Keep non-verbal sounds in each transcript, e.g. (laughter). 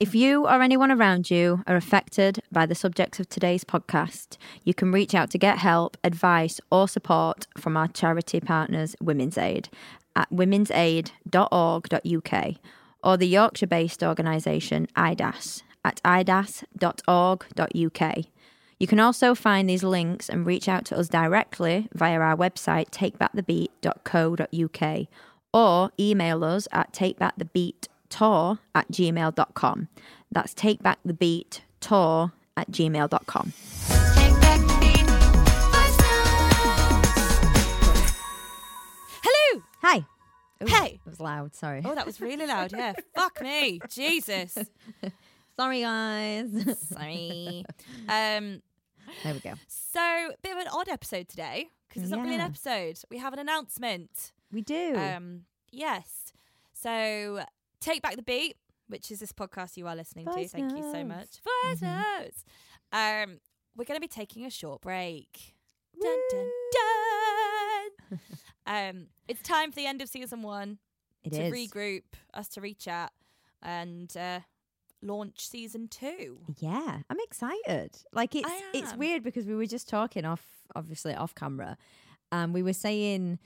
If you or anyone around you are affected by the subjects of today's podcast, you can reach out to get help, advice, or support from our charity partners, Women's Aid, at womensaid.org.uk or the Yorkshire based organisation IDAS at idas.org.uk. You can also find these links and reach out to us directly via our website takebackthebeat.co.uk or email us at takebackthebeattour at gmail.com. That's takebackthebeattour at gmail.com. Take back the beat. Hello. Hi. Ooh, Hey. That was loud, sorry. Oh, that was really loud. Yeah. (laughs) Fuck me. Jesus. Sorry, guys. Sorry. Um. there we go. So, bit of an odd episode today because it's not really an episode. We have an announcement. We do. Um. Yes. So, take back the beat, which is this podcast you are listening Voice to. Thank you so much. notes. Voice Mhm. notes. Um. We're going to be taking a short break. Dun dun dun. (laughs) um. It's time for the end of season one. It to is. regroup, us to reach out and uh, launch season two. Yeah, I'm excited. Like it's it's weird because we were just talking off, obviously off camera, and we were saying,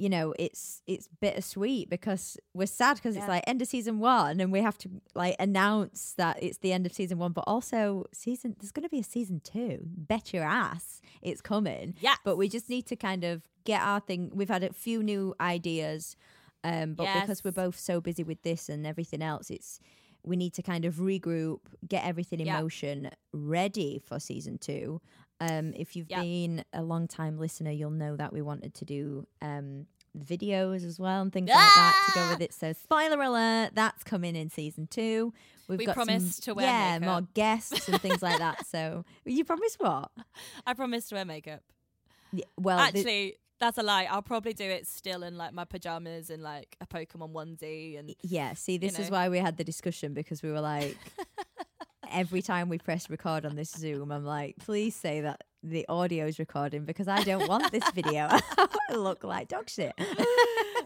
you know, it's it's bittersweet because we're sad because Yeah. it's like end of season one, and we have to like announce that it's the end of season one, but also season there's going to be a season two. Bet your ass it's coming. Yeah. But we just need to kind of get our thing. We've had a few new ideas, um, but because we're both so busy with this and everything else, it's we need to kind of regroup, get everything in motion, ready for season two. Um, if you've been a long time listener, you'll know that we wanted to do um videos as well and things like that to go Ah! with it. So spoiler alert, that's coming in season two. We've We got some- promised to wear yeah more guests and things like that. So (laughs) you promise what? I promise to wear makeup. Yeah, well, Actually, that's a lie. I'll probably do it still in like my pajamas and like a Pokemon onesie and Yeah, see, this is know. why we had the discussion because we were like, every time we press record on this Zoom, I'm like, please say that the audio is recording because I don't want this video. (laughs) I look like dog shit.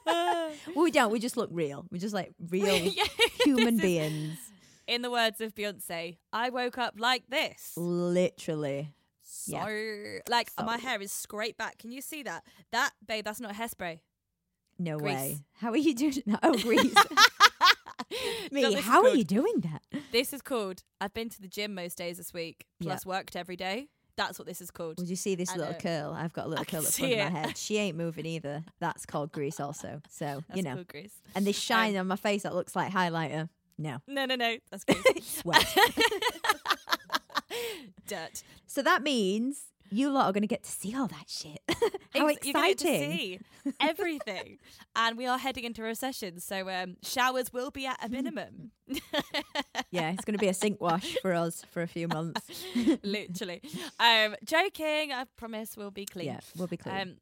well, (laughs) we don't. We just look real. We're just like real (laughs) Yeah, human this is- beings. In the words of Beyonce, I woke up like this. Literally. So, yeah. like, my hair is straight back. Can you see that? That, babe, that's not hairspray. No Grease. way. How are you doing that? Oh, Greece. Do you know Me, how are you doing that? This is called. I've been to the gym most days this week, plus worked every day. That's what this is called. Would you see this I little know. curl? I've got a little I can curl at the see front of it. my head. She ain't moving either. (laughs) That's called grease also. So, That's you know. called grease. And this shine um, on my face that looks like highlighter. No. No, no, no. That's (laughs) grease. Sweat. (laughs) Dirt. so that means you lot are going to get to see all that shit. How Ex- You're gonna get to exciting. see (laughs) everything. and we are heading into recession, so um, showers will be at a minimum. (laughs) Yeah, it's going to be a sink wash for us for a few months. (laughs) Literally. Um, joking. I promise we'll be clean. Yeah, we'll be clean. Um,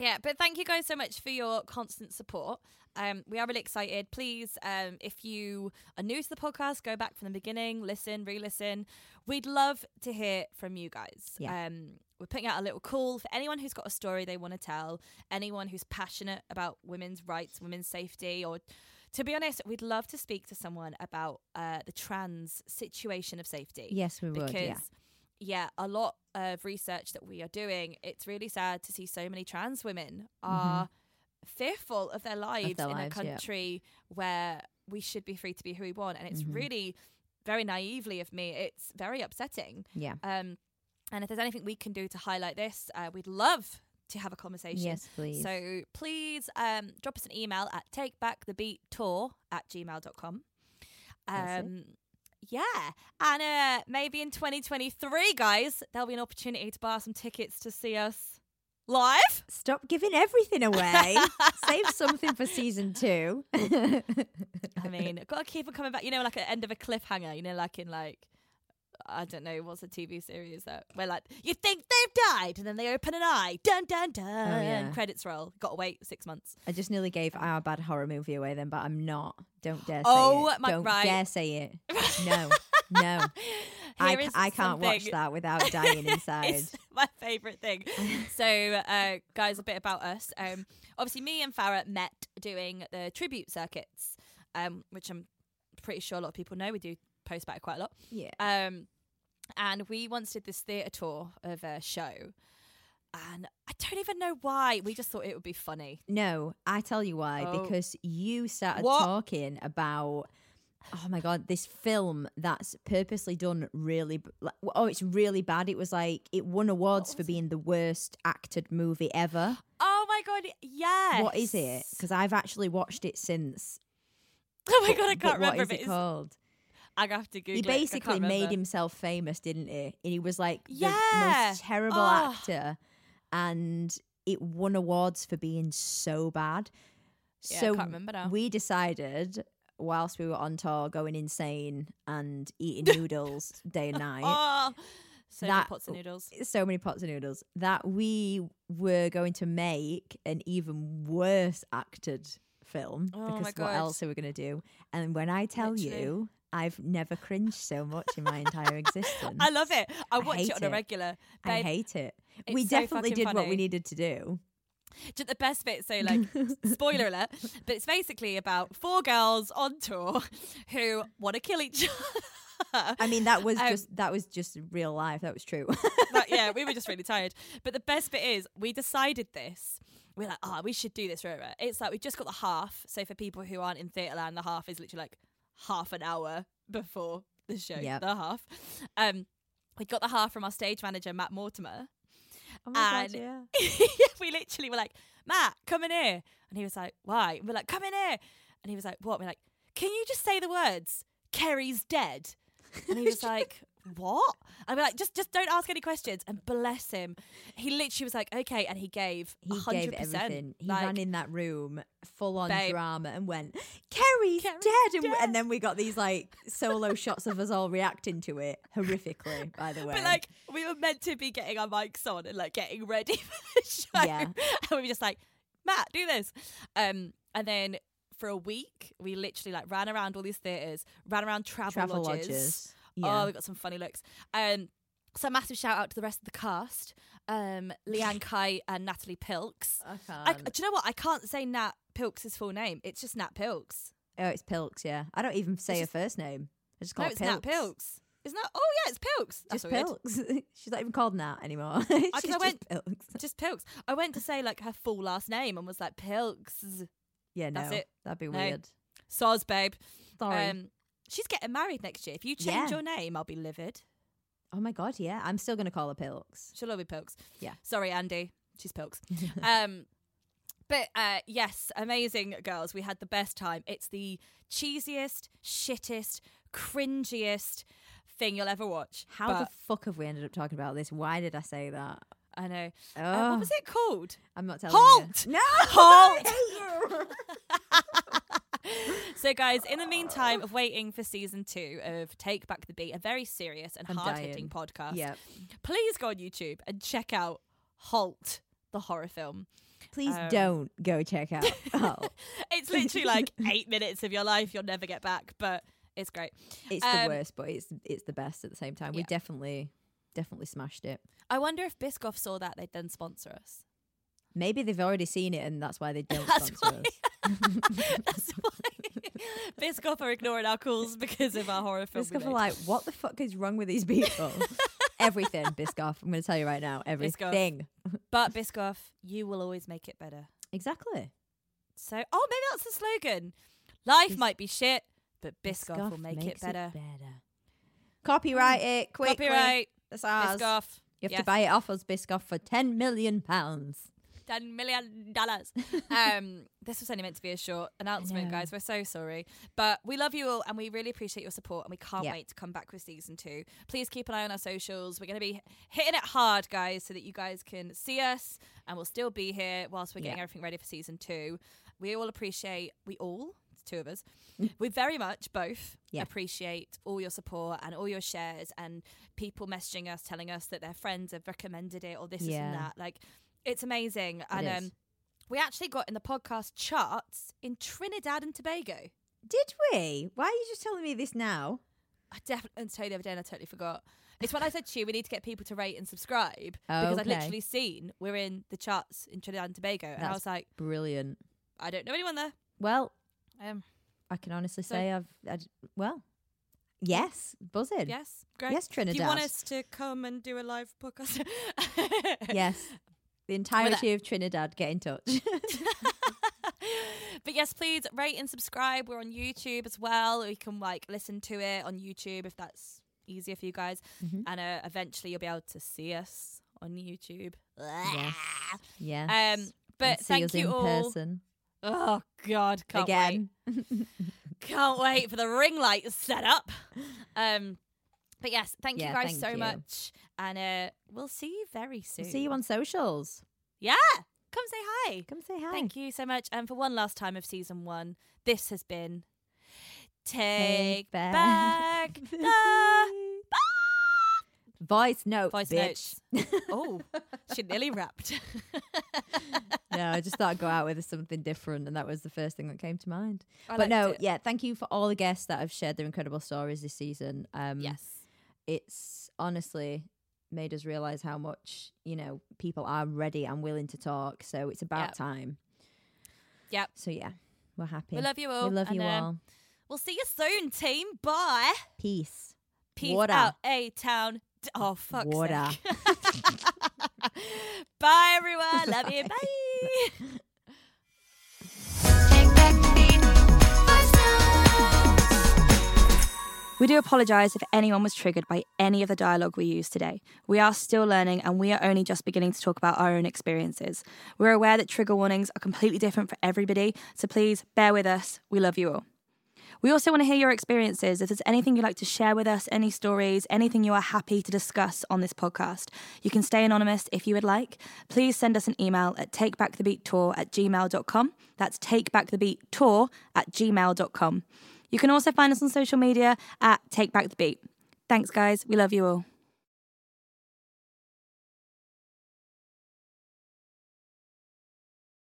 yeah, but thank you guys so much for your constant support. Um, we are really excited. Please, um, if you are new to the podcast, go back from the beginning, listen, re-listen. We'd love to hear from you guys. Yeah. Um, we're putting out a little call for anyone who's got a story they want to tell, anyone who's passionate about women's rights, women's safety, or to be honest, we'd love to speak to someone about uh, the trans situation of safety yes, we would. because Yeah. yeah. a lot of research that we are doing it's really sad to see so many trans women Mm-hmm. are fearful of their lives their in lives, a yeah. country where we should be free to be who we want and it's Mhm. really very naively of me it's very upsetting Yeah. um and if there's anything we can do to highlight this uh, we'd love to have a conversation Yes, please. so please um, drop us an email at takebackthebeattour at gmail.com. Um, yeah. And uh, maybe in 2023, guys, there'll be an opportunity to buy some tickets to see us live. Stop giving everything away. (laughs) Save something for season two. I mean, got to keep on coming back. You know, like at the end of a cliffhanger, you know, like in like, I don't know, what's a TV series that where like you think they've died and then they open an eye, dun dun dun, yeah. credits roll. Got to wait six months. I just nearly gave our bad horror movie away then, but I'm not. Don't dare say Oh it. my- Don't right. dare say it. No, no. (laughs) I, Here ca- is I can't watch that without (laughs) dying inside. My favourite thing. (laughs) so, uh, guys, a bit about us. Um, obviously, me and Farah met doing the tribute circuits, um, which I'm pretty sure a lot of people know we do post about it quite a lot. Yeah. Um, and we once did this theatre tour of a show, and I don't even know why. We just thought it would be funny. No, I tell you why. Oh. Because you started What? talking about. Oh my god, this film that's purposely done really. like, Oh, it's really bad. It was like it won awards for was it? being the worst acted movie ever. Oh my god, yes. What is it? Because I've actually watched it since. oh my god, I can't remember. What is it it's- called? I'm have to Google He I basically made himself famous, didn't he? And he was like the Yeah. most terrible Oh. actor, and it won awards for being so bad. Yeah, I so can't remember now. we decided whilst we were on tour, going insane and eating (laughs) noodles day and night. Oh, so many pots of noodles. So many pots of noodles that we were going to make an even worse acted film Oh because what else are we going to do? And when I tell Literally. you, I've never cringed so much in my entire existence. (laughs) I love it. I I watch it on a regular. I hate it. We so definitely did what we needed to do. Just the best bit. So, (laughs) like, spoiler alert, but it's basically about four girls on tour who want to kill each other. I mean, that was Um, just that was just real life. That was true. (laughs) But yeah, we were just really tired. But the best bit is we decided this. We're like, oh, we should do this. Right, right. It's like we just got the half. So for people who aren't in theatre land, the half is literally like half an hour before the show. Yep. The half. Um, we got the half from our stage manager Matt Mortimer. oh And- god, (laughs) yeah. we literally were like, Matt, come in here. And he was like, why? And we're like, come in here. And he was like, what? We're like, can you just say the words, Kerry's dead? And he was (laughs) like, what? And we're like, just just don't ask any questions. And bless him. He literally was like, okay. And he gave He 100%. gave everything. He like, ran in that room full on Babe. drama and went, Kerry's, Kerry's dead. And, and then we got these like solo shots of us all reacting to it horrifically, by the way. But like we were meant to be getting our mics on and like getting ready (laughs) for the show. Yeah. And we were just like, Matt, do this. Um and then for a week we literally like ran around all these theatres, ran around travel, travel lodges. lodges. Oh, Yeah. we got some funny looks. Um so massive shout out to the rest of the cast. Um Leanne (laughs) Kite and Natalie Pilks. I I, can't. do you know what? I can't say Nat Pilks' full name. It's just Nat Pilks. oh, it's Pilks, yeah. I don't even say It's her first name. I just call No, it it's Pilks. Nat Pilks. Isn't that? Oh yeah, it's Pilks. That's Just. Pilks. (laughs) She's not even called Nat anymore. (laughs) She's I just went- Pilks. just Pilks. I went to say like her full last name and was like Pilks. Yeah, no. That's it. That'd be No. weird. Soz, babe. Sorry. Um, she's getting married next year. If you change Yeah. your name, I'll be livid. oh my god, yeah. I'm still gonna call her Pilks. She'll all be Pilks. Yeah. Sorry, Andy. She's Pilks. (laughs) um, but uh, yes, amazing girls. We had the best time. It's the cheesiest, shittest, cringiest thing you'll ever watch. How But the fuck have we ended up talking about this? Why did I say that? I know. Oh, Uh, what was it called? I'm not telling Halt! you. No, Halt! (laughs) I hate you. (laughs) (laughs) so, guys, in the meantime of waiting for season two of Take Back the Beat, a very serious and hard hitting podcast, yeah. please go on YouTube and check out Halt, the horror film. Please Um, don't go check out. (laughs) Halt. It's literally like (laughs) eight minutes of your life you'll never get back, but it's great. It's the Um, worst, but it's it's the best at the same time. We definitely definitely smashed it. I wonder if Biscoff saw that they'd then sponsor us. Maybe they've already seen it, and that's why they don't That's sponsor why. us. (laughs) That's why Biscoff are ignoring our calls because of our horror film. Biscoff are like, what the fuck is wrong with these people? (laughs) Everything, Biscoff. I'm going to tell you right now. Everything. Biscoff. but Biscoff, you will always make it better. Exactly. So, oh, maybe that's the slogan. Life Bis- might be shit, but Biscoff, will make it makes better. Copyright mm. it quickly. Copyright, That's ours. Biscoff. You have Yes. to buy it off us, Biscoff, for ten million pounds. Ten million dollars. (laughs) um, this was only meant to be a short announcement, guys. We're so sorry, but we love you all, and we really appreciate your support, and we can't Yeah. wait to come back with season two. Please keep an eye on our socials. We're going to be hitting it hard, guys, so that you guys can see us, and we'll still be here whilst we're getting Yeah. everything ready for season two. We all appreciate. We all. it's Two of us. we very much both Yeah. appreciate all your support and all your shares and people messaging us telling us that their friends have recommended it or this Yeah. and that. Like it's amazing. and is. um we actually got in the podcast charts in Trinidad and Tobago. Did we? Why are you just telling me this now? I definitely you the other day and I totally forgot. It's when I said to you we need to get people to rate and subscribe Oh, because I've literally seen we're in the charts in Trinidad and Tobago and I was like, Brilliant. I don't know anyone there. Well, Um I can honestly So- say I've, I well, yes, buzzing. Yes, great. Yes, Trinidad. Do you want us to come and do a live podcast, Yes. (laughs) The entirety of Trinidad, get in touch. (laughs) (laughs) but yes, please rate and subscribe. We're on YouTube as well. You can like listen to it on YouTube if that's easier for you guys. Mhm. And uh, eventually you'll be able to see us on YouTube. Yes. yeah. Um, but thank you all. person Oh God, can't wait. again. (laughs) Can't wait for the ring light to set up. Um, but yes, thank Yeah, you guys thank so you. much, and uh, we'll see you very soon. See you on socials. Yeah, come say hi. Come say hi. Thank you so much. And for one last time of season one, this has been Take, Back Back, (laughs) the (laughs) Voice note, Voice bitch. notes. Oh, she nearly rapped. (laughs) no, I just thought I'd go out with something different, and that was the first thing that came to mind. I but no, it. yeah, thank you for all the guests that have shared their incredible stories this season. Um, Yes. It's honestly made us realize how much you know people are ready and willing to talk. So it's about Yep. time. Yep. So yeah, we're happy. We love you all. We love you and, um, all. We'll see you soon, team. Bye. Peace. Peace Water. out, A Town. Oh, fuck. Water. (laughs) (laughs) Bye, everyone. Love you. Bye. (laughs) We do apologise if anyone was triggered by any of the dialogue we used today. We are still learning and we are only just beginning to talk about our own experiences. We're aware that trigger warnings are completely different for everybody, so please bear with us. We love you all. We also want to hear your experiences. If there's anything you'd like to share with us, any stories, anything you are happy to discuss on this podcast, you can stay anonymous if you would like. Please send us an email at takebackthebeattour at gmail.com. That's takebackthebeattour at gmail.com. You can also find us on social media at Take Back the Beat. Thanks, guys. We love you all.